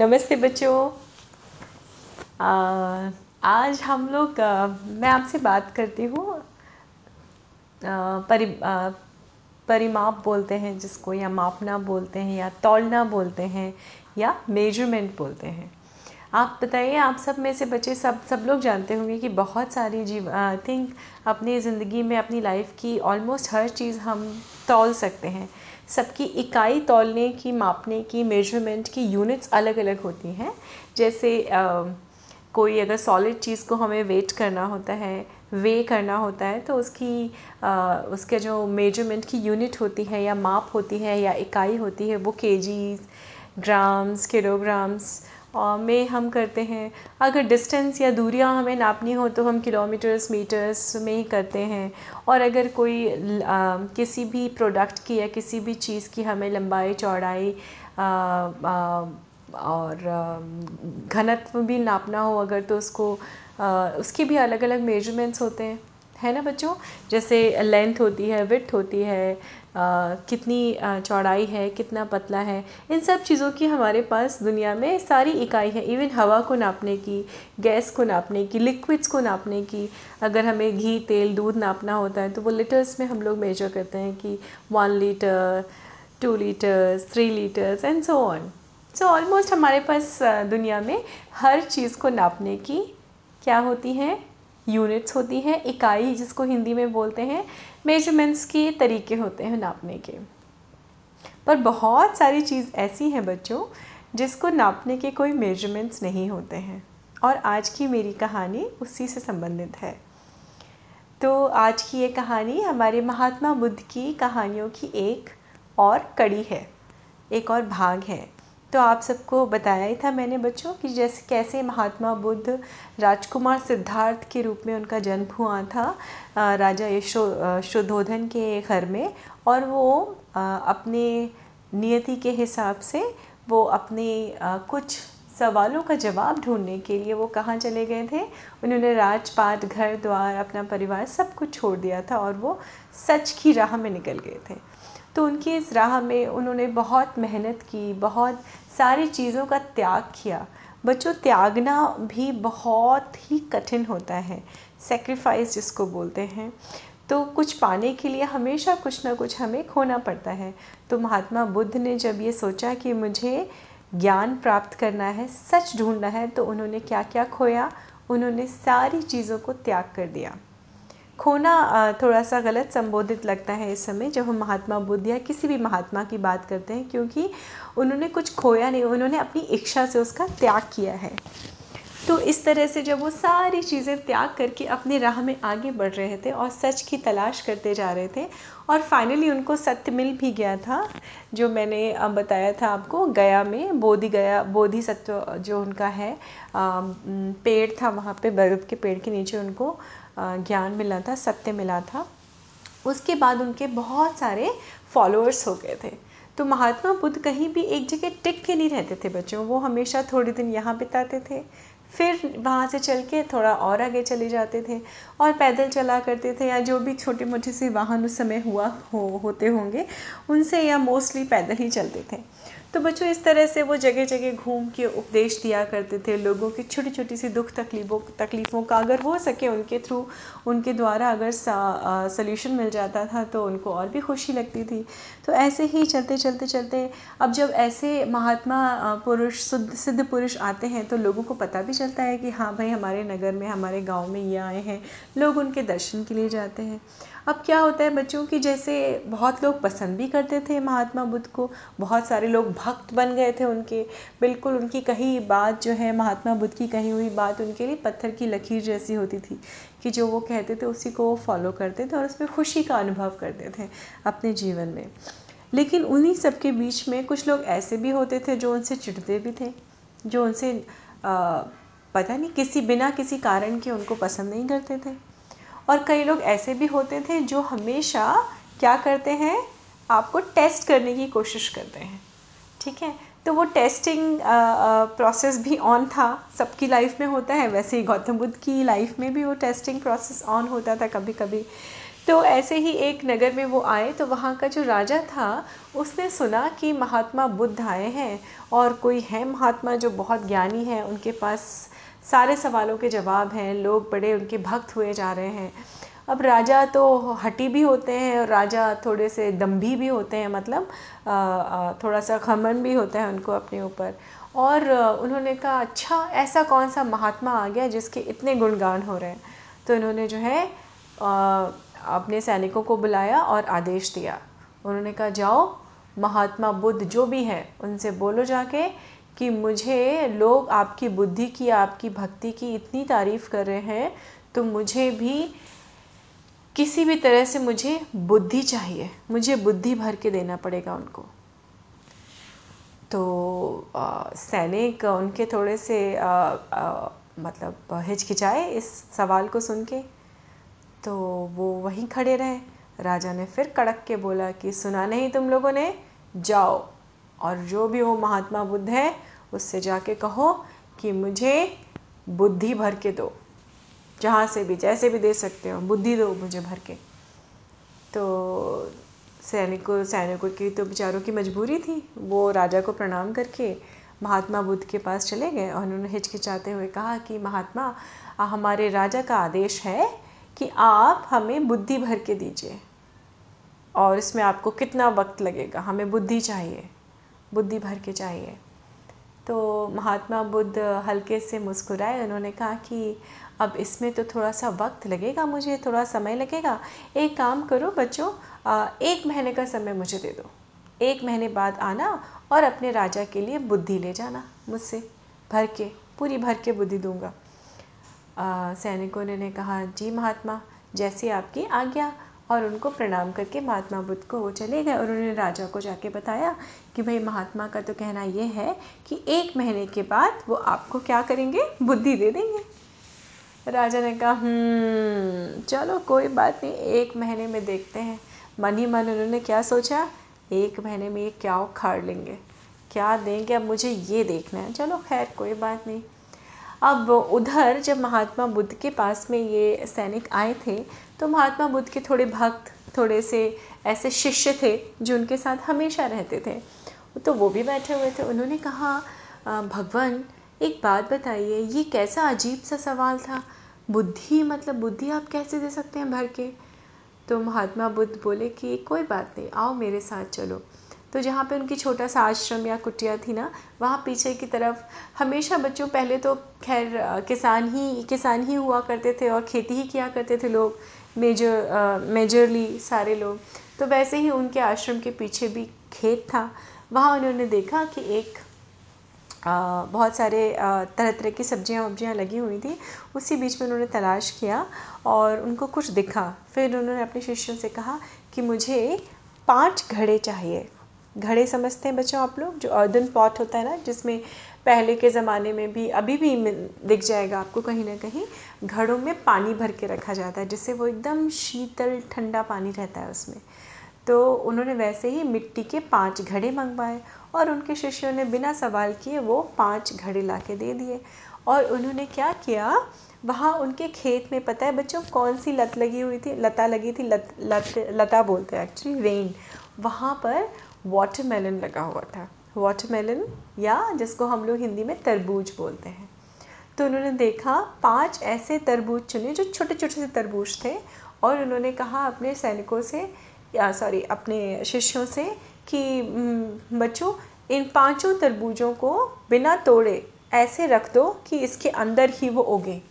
नमस्ते बच्चों। आज हम लोग मैं आपसे बात करती हूँ। परि परिमाप बोलते हैं जिसको, या मापना बोलते हैं, या तौलना बोलते हैं, या मेज़रमेंट बोलते हैं। आप बताइए आप सब में से बच्चे सब सब लोग जानते होंगे कि बहुत सारी जीव आई थिंक अपनी ज़िंदगी में अपनी लाइफ की ऑलमोस्ट हर चीज़ हम तौल सकते हैं। सबकी इकाई तौलने की मापने की मेज़रमेंट की यूनिट्स अलग अलग होती हैं। जैसे आ, कोई अगर सॉलिड चीज़ को हमें वेट करना होता है वे करना होता है तो उसकी आ, उसके जो मेज़रमेंट की यूनिट होती है या माप होती है या इकाई होती है वो केजीज ग्राम्स किलोग्राम्स में हम करते हैं। अगर डिस्टेंस या दूरियाँ हमें नापनी हो तो हम किलोमीटर्स मीटर्स में ही करते हैं। और अगर कोई किसी भी प्रोडक्ट की या किसी भी चीज़ की हमें लंबाई, चौड़ाई और घनत्व भी नापना हो अगर तो उसको उसके भी अलग अलग मेजरमेंट्स होते हैं। है ना बच्चों? जैसे लेंथ होती है विथ होती है कितनी चौड़ाई है, कितना पतला है, इन सब चीज़ों की हमारे पास दुनिया में सारी इकाई है, इवन हवा को नापने की, गैस को नापने की, लिक्विड्स को नापने की। अगर हमें घी, तेल, दूध नापना होता है तो वो लीटर्स में हम लोग मेजर करते हैं कि one litre two litres three litres and so on so almost हमारे पास दुनिया में हर चीज़ को नापने की क्या होती हैं? यूनिट्स होती हैं, इकाई जिसको हिंदी में बोलते हैं मेजरमेंट्स के तरीके होते हैं नापने के। पर बहुत सारी चीज़ ऐसी हैं बच्चों, जिसको नापने के कोई मेजरमेंट्स नहीं होते हैं। और आज की मेरी कहानी उसी से संबंधित है। तो आज की ये कहानी हमारे महात्मा बुद्ध की कहानियों की एक और कड़ी है, एक और भाग है। तो आप सबको बताया ही था मैंने बच्चों कि जैसे कैसे महात्मा बुद्ध राजकुमार सिद्धार्थ के रूप में उनका जन्म हुआ था राजा यशो शुद्धोधन के घर में और वो अपने नियति के हिसाब से वो अपने कुछ सवालों का जवाब ढूँढने के लिए वो कहाँ चले गए थे। उन्होंने राजपाट, घर, द्वार, अपना परिवार सब कुछ छोड़ दिया था और वो सच की राह में निकल गए थे। तो उनकी इस राह में उन्होंने बहुत मेहनत की, बहुत सारी चीज़ों का त्याग किया। बच्चों, त्यागना भी बहुत ही कठिन होता है सेक्रीफाइस जिसको बोलते हैं। तो कुछ पाने के लिए हमेशा कुछ ना कुछ हमें खोना पड़ता है। तो महात्मा बुद्ध ने जब ये सोचा कि मुझे ज्ञान प्राप्त करना है, सच ढूंढना है तो उन्होंने क्या क्या खोया? उन्होंने सारी चीज़ों को त्याग कर दिया। खोना थोड़ा सा गलत संबोधित लगता है इस समय जब हम महात्मा बुद्ध या किसी भी महात्मा की बात करते हैं, क्योंकि उन्होंने कुछ खोया नहीं, उन्होंने अपनी इच्छा से उसका त्याग किया है। तो इस तरह से जब वो सारी चीज़ें त्याग करके अपनी राह में आगे बढ़ रहे थे और सच की तलाश करते जा रहे थे और फाइनली उनको सत्य मिल भी गया था, जो मैंने बताया था आपको, गया में, बोधि गया बोधि सत्व जो उनका है पेड़ था वहाँ पे, बर्फ़ के पेड़ के नीचे उनको ज्ञान मिला था, सत्य मिला था। उसके बाद उनके बहुत सारे फॉलोअर्स हो गए थे। तो महात्मा बुद्ध कहीं भी एक जगह टिक के नहीं रहते थे बच्चों, वो हमेशा थोड़े दिन यहाँ बिताते थे। फिर वहाँ से चल के थोड़ा और आगे चले जाते थे और पैदल चला करते थे या जो भी छोटे मोटे से वाहन उस समय हुआ हो, होते होंगे, उनसे या मोस्टली पैदल ही चलते थे। तो बच्चों, इस तरह से वो जगह जगह घूम के उपदेश दिया करते थे लोगों की छोटी छोटी सी दुख तकलीफ़ों तकलीफ़ों का। अगर हो सके उनके थ्रू, उनके द्वारा अगर सल्यूशन मिल जाता था तो उनको और भी खुशी लगती थी। तो ऐसे ही चलते चलते चलते, अब जब ऐसे महात्मा पुरुष सिद्ध पुरुष आते हैं तो लोगों को पता भी चलता है कि हाँ भाई, हमारे नगर में, हमारे गाँव में ये आए हैं। लोग उनके दर्शन के लिए जाते हैं। अब क्या होता है बच्चों की जैसे बहुत लोग पसंद भी करते थे महात्मा बुद्ध को बहुत सारे लोग भक्त बन गए थे उनके। बिल्कुल उनकी कही बात जो है महात्मा बुद्ध की कही हुई बात उनके लिए पत्थर की लकीर जैसी होती थी कि जो वो कहते थे उसी को वो फॉलो करते थे और उसमें खुशी का अनुभव करते थे अपने जीवन में। लेकिन उन्हीं सब के बीच में कुछ लोग ऐसे भी होते थे जो उनसे चिढ़ते भी थे जो उनसे आ, पता नहीं किसी बिना किसी कारण के उनको पसंद नहीं करते थे। और कई लोग ऐसे भी होते थे जो हमेशा क्या करते हैं, आपको टेस्ट करने की कोशिश करते हैं। ठीक है? तो वो टेस्टिंग प्रोसेस भी ऑन था। सबकी लाइफ में होता है। वैसे ही गौतम बुद्ध की लाइफ में भी वो टेस्टिंग प्रोसेस ऑन होता था कभी कभी तो ऐसे ही एक नगर में वो आए तो वहाँ का जो राजा था, उसने सुना कि महात्मा बुद्ध आए हैं और कोई है महात्मा जो बहुत ज्ञानी है, उनके पास सारे सवालों के जवाब हैं, लोग बड़े उनके भक्त हुए जा रहे हैं। अब राजा तो हटी भी होते हैं और राजा थोड़े से दम्भी भी होते हैं मतलब थोड़ा सा खमन भी होता है उनको अपने ऊपर। और उन्होंने कहा अच्छा ऐसा कौन सा महात्मा आ गया जिसके इतने गुणगान हो रहे हैं? तो इन्होंने जो है अपने सैनिकों को बुलाया और आदेश दिया। उन्होंने कहा, जाओ, महात्मा बुद्ध जो भी है, उनसे बोलो जाके कि मुझे लोग आपकी बुद्धि की आपकी भक्ति की इतनी तारीफ़ कर रहे हैं तो मुझे भी किसी भी तरह से मुझे बुद्धि चाहिए। मुझे बुद्धि भर के देना पड़ेगा उनको। तो आ, सैनिक उनके थोड़े से आ, आ, मतलब हिचकिचाए इस सवाल को सुन के। तो वो वहीं खड़े रहे। राजा ने फिर कड़क के बोला कि सुना नहीं तुम लोगों ने? जाओ। और जो भी वो महात्मा बुद्ध है, उससे जाके कहो कि मुझे बुद्धि भर के दो। जहाँ से भी, जैसे भी दे सकते हो, बुद्धि दो मुझे भर के। तो सैनिकों सैनिकों की तो बेचारों की मजबूरी थी। वो राजा को प्रणाम करके महात्मा बुद्ध के पास चले गए और उन्होंने हिचकिचाते हुए कहा कि, महात्मा हमारे राजा का आदेश है कि आप हमें बुद्धि भर के दीजिए और इसमें आपको कितना वक्त लगेगा? हमें बुद्धि चाहिए। बुद्धि भर के चाहिए। तो महात्मा बुद्ध हल्के से मुस्कुराए, उन्होंने कहा कि अब इसमें तो थोड़ा सा वक्त लगेगा मुझे, थोड़ा समय लगेगा। एक काम करो बच्चों एक महीने का समय मुझे दे दो। एक महीने बाद आना और अपने राजा के लिए बुद्धि ले जाना मुझसे। भर के, पूरी भर के बुद्धि दूँगा। सैनिकों ने कहा, जी महात्मा, जैसी आपकी आज्ञा और उनको प्रणाम करके महात्मा बुद्ध को वो चले गए और उन्होंने राजा को जाके बताया कि भाई महात्मा का तो कहना ये है कि एक महीने के बाद वो आपको क्या करेंगे? बुद्धि दे देंगे। राजा ने कहा हम्म, चलो कोई बात नहीं एक महीने में देखते हैं। मन ही मन उन्होंने क्या सोचा? एक महीने में ये क्या उखाड़ लेंगे? क्या देंगे? अब मुझे ये देखना है। चलो खैर कोई बात नहीं। अब उधर जब महात्मा बुद्ध के पास में ये सैनिक आए थे तो महात्मा बुद्ध के थोड़े भक्त, थोड़े से ऐसे शिष्य थे जो उनके साथ हमेशा रहते थे। तो वो भी बैठे हुए थे। उन्होंने कहा भगवान, एक बात बताइए, ये कैसा अजीब सा सवाल था? बुद्धि मतलब बुद्धि आप कैसे दे सकते हैं भर के? तो महात्मा बुद्ध बोले कि, कोई बात नहीं, आओ मेरे साथ चलो। तो जहाँ पे उनकी छोटा सा आश्रम या कुटिया थी ना वहाँ पीछे की तरफ़ हमेशा बच्चों पहले तो खैर किसान ही किसान ही हुआ करते थे और खेती ही किया करते थे लोग मेजर मेजरली सारे लोग। तो वैसे ही उनके आश्रम के पीछे भी खेत था। वहाँ उन्होंने देखा कि एक आ, बहुत सारे तरह तरह की सब्ज़ियाँ वब्जियाँ लगी हुई थी। उसी बीच में उन्होंने तलाश किया और उनको कुछ दिखा। फिर उन्होंने अपने शिष्यों से कहा कि मुझे पाँच घड़े चाहिए। घड़े समझते हैं बच्चों आप लोग, जो अर्दन पॉट होता है ना, जिसमें पहले के ज़माने में भी, अभी भी दिख जाएगा आपको कहीं ना कहीं, घड़ों में पानी भर के रखा जाता है, जिससे वो एकदम शीतल, ठंडा पानी रहता है उसमें। तो उन्होंने वैसे ही मिट्टी के पाँच घड़े मंगवाए, और उनके शिष्यों ने बिना सवाल किए वो पाँच घड़े ला के दे दिए। और उन्होंने क्या किया, वहाँ उनके खेत में, पता है बच्चों कौन सी लत लगी हुई थी? लता लगी थी, लत लत, लता बोलते हैं एक्चुअली रेन वहाँ पर वाटरमेलन लगा हुआ था। वाटरमेलन या जिसको हम लोग हिंदी में तरबूज बोलते हैं। तो उन्होंने देखा, पाँच ऐसे तरबूज चुने जो छोटे छोटे से तरबूज थे और उन्होंने कहा अपने सैनिकों से, या सॉरी अपने शिष्यों से कि बच्चों, इन पाँचों तरबूजों को बिना तोड़े ऐसे रख दो कि इसके अंदर ही वो उगे।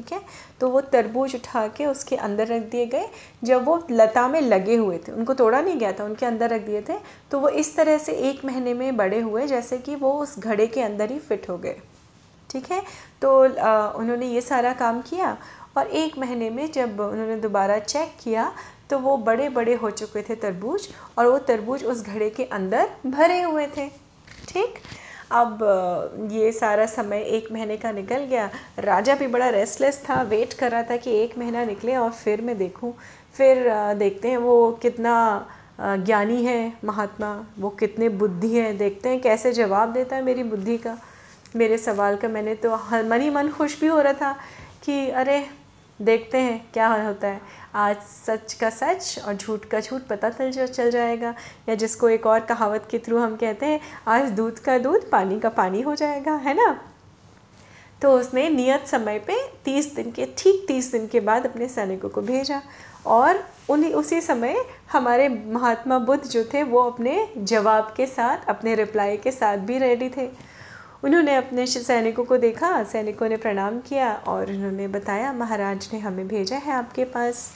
ठीक है? तो वो तरबूज उठा के उसके अंदर रख दिए गए। जब वो लता में लगे हुए थे उनको तोड़ा नहीं गया था उनके अंदर रख दिए थे तो वो इस तरह से एक महीने में बड़े हुए जैसे कि वो उस घड़े के अंदर ही फिट हो गए। ठीक है? तो आ, उन्होंने ये सारा काम किया और एक महीने में जब उन्होंने दोबारा चेक किया तो वो बड़े बड़े हो चुके थे तरबूज और वो तरबूज उस घड़े के अंदर भरे हुए थे। ठीक? अब ये सारा समय एक महीने का निकल गया। राजा भी बड़ा रेस्टलेस था वेट कर रहा था कि एक महीना निकले और फिर मैं देखूँ। फिर देखते हैं वो कितना ज्ञानी है महात्मा, वो कितने बुद्धि है। देखते हैं कैसे जवाब देता है मेरी बुद्धि का। मेरे सवाल का मैंने तो मन ही मन खुश भी हो रहा था कि अरे देखते हैं क्या होता है। आज सच का सच और झूठ का झूठ पता चल जा, चल जाएगा। या जिसको एक और कहावत के थ्रू हम कहते हैं, आज दूध का दूध, पानी का पानी हो जाएगा, है ना? तो उसने नियत समय पे तीस दिन के, ठीक तीस दिन के बाद अपने सैनिकों को भेजा और उन्हीं, उसी समय हमारे महात्मा बुद्ध जो थे, वो अपने जवाब के साथ, अपने रिप्लाई के साथ भी रेडी थे। उन्होंने अपने सैनिकों को देखा, सैनिकों ने प्रणाम किया और उन्होंने बताया, महाराज ने हमें भेजा है आपके पास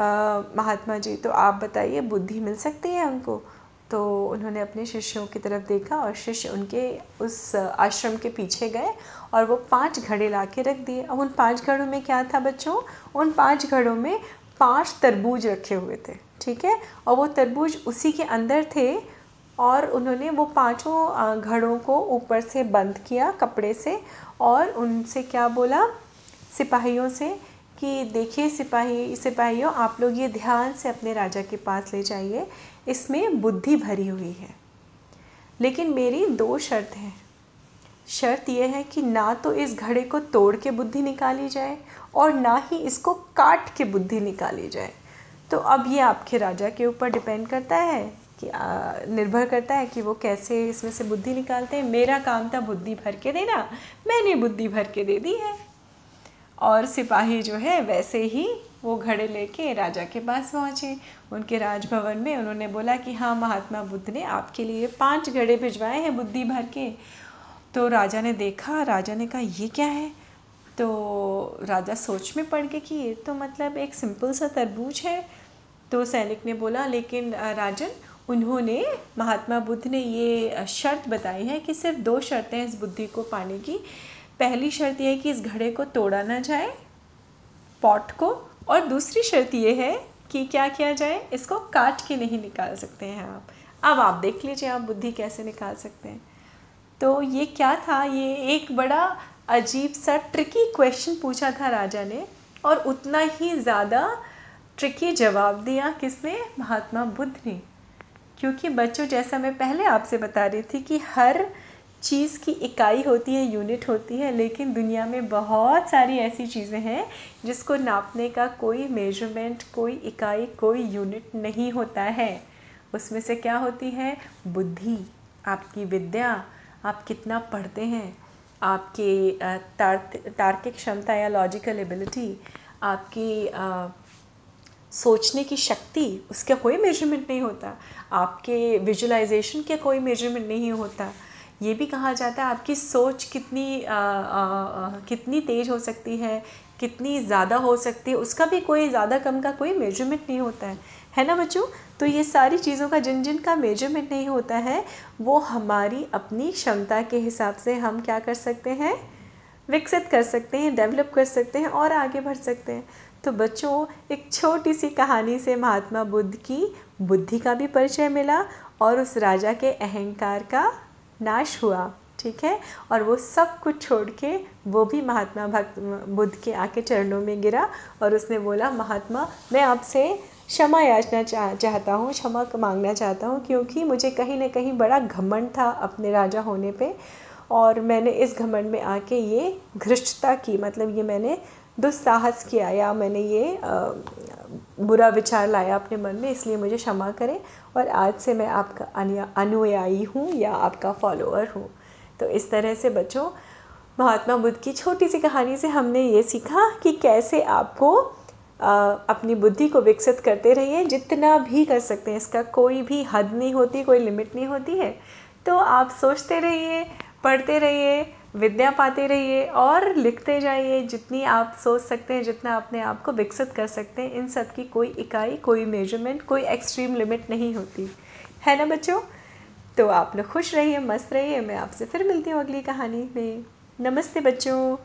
महात्मा जी तो आप बताइए, बुद्धि मिल सकती है उनको तो उन्होंने अपने शिष्यों की तरफ़ देखा और शिष्य उनके उस आश्रम के पीछे गए और वो पाँच घड़े ला के रख दिए। अब उन पाँच घड़ों में क्या था बच्चों? उन पाँच घड़ों में पाँच तरबूज रखे हुए थे, ठीक है? और वो तरबूज उसी के अंदर थे और उन्होंने वो पाँचों घड़ों को ऊपर से बंद किया कपड़े से और उनसे क्या बोला? सिपाहियों से कि देखिए सिपाही, सिपाहियों, आप लोग ये ध्यान से अपने राजा के पास ले जाइए, इसमें बुद्धि भरी हुई है। लेकिन मेरी दो शर्त हैं। शर्त यह है कि ना तो इस घड़े को तोड़ के बुद्धि निकाली जाए और ना ही इसको काट के बुद्धि निकाली जाए। तो अब ये आपके राजा के ऊपर डिपेंड करता है। कि निर्भर करता है कि वो कैसे इसमें से बुद्धि निकालते हैं। मेरा काम था बुद्धि भर के देना, मैंने बुद्धि भर के दे दी है। और सिपाही जो है, वैसे ही वो घड़े लेके राजा के पास पहुँचे। उनके राजभवन में उन्होंने बोला कि हाँ महात्मा बुद्ध ने आपके लिए पाँच घड़े भिजवाए हैं बुद्धि भर के। तो राजा ने देखा, राजा ने कहा, ये क्या है? तो राजा सोच में पड़ गए कि ये तो मतलब एक सिंपल सा तरबूज है। तो सैनिक ने बोला, लेकिन राजन उन्होंने, महात्मा बुद्ध ने ये शर्त बताई है कि सिर्फ़ दो शर्तें हैं इस बुद्धि को पाने की। पहली शर्त यह है कि इस घड़े को तोड़ा ना जाए, पॉट को, और दूसरी शर्त ये है कि क्या किया जाए, इसको काट के नहीं निकाल सकते हैं आप। अब आप देख लीजिए आप बुद्धि कैसे निकाल सकते हैं। तो ये क्या था? ये एक बड़ा अजीब सा ट्रिकी क्वेश्चन पूछा था राजा ने, और उतना ही ज़्यादा ट्रिकी जवाब दिया किसने? महात्मा बुद्ध ने। क्योंकि बच्चों जैसा मैं पहले आपसे बता रही थी कि हर चीज़ की इकाई होती है, यूनिट होती है, लेकिन दुनिया में बहुत सारी ऐसी चीज़ें हैं जिसको नापने का कोई मेज़रमेंट कोई इकाई, कोई यूनिट नहीं होता है। उसमें से क्या होती है? बुद्धि, आपकी विद्या, आप कितना पढ़ते हैं, आपके तार्किक क्षमता या लॉजिकल एबिलिटी आपकी सोचने की शक्ति उसका कोई मेज़रमेंट नहीं होता। आपके विजुलाइजेशन का कोई मेज़रमेंट नहीं होता। ये भी कहा जाता है आपकी सोच कितनी आ, आ, कितनी तेज़ हो सकती है कितनी ज़्यादा हो सकती है उसका भी कोई ज़्यादा कम का कोई मेज़रमेंट नहीं होता है। है ना बच्चों? तो ये सारी चीज़ों का जिन जिन का मेज़रमेंट नहीं होता है वो हमारी अपनी क्षमता के हिसाब से हम क्या कर सकते हैं? विकसित कर सकते हैं डेवलप कर सकते हैं और आगे बढ़ सकते हैं। तो बच्चों, एक छोटी सी कहानी से महात्मा बुद्ध की बुद्धि का भी परिचय मिला और उस राजा के अहंकार का नाश हुआ, ठीक है? और वो सब कुछ छोड़ के वो भी महात्मा भक्त, बुद्ध के आके चरणों में गिरा और उसने बोला, महात्मा, मैं आपसे क्षमा याचना चाह चाहता हूँ, क्षमा मांगना चाहता हूँ, क्योंकि मुझे कहीं ना कहीं बड़ा घमंड था अपने राजा होने पे और मैंने इस घमंड में आके ये घृष्टता की मतलब ये मैंने दुस्साहस किया या मैंने ये बुरा विचार लाया अपने मन में, इसलिए मुझे क्षमा करें और आज से मैं आपका अनुयायी हूँ या आपका फॉलोअर हूँ। तो इस तरह से बच्चों, महात्मा बुद्ध की छोटी सी कहानी से हमने ये सीखा कि कैसे आपको अपनी बुद्धि को विकसित करते रहिए, जितना भी कर सकते हैं। इसका कोई भी हद नहीं होती, कोई लिमिट नहीं होती है। तो आप सोचते रहिए, पढ़ते रहिए विद्या पाते रहिए और लिखते जाइए जितनी आप सोच सकते हैं, जितना अपने आप को विकसित कर सकते हैं। इन सब की कोई इकाई, कोई मेज़रमेंट कोई एक्सट्रीम लिमिट नहीं होती। है ना बच्चों? तो आप लोग खुश रहिए, मस्त रहिए। मैं आपसे फिर मिलती हूँ अगली कहानी में। नमस्ते बच्चों।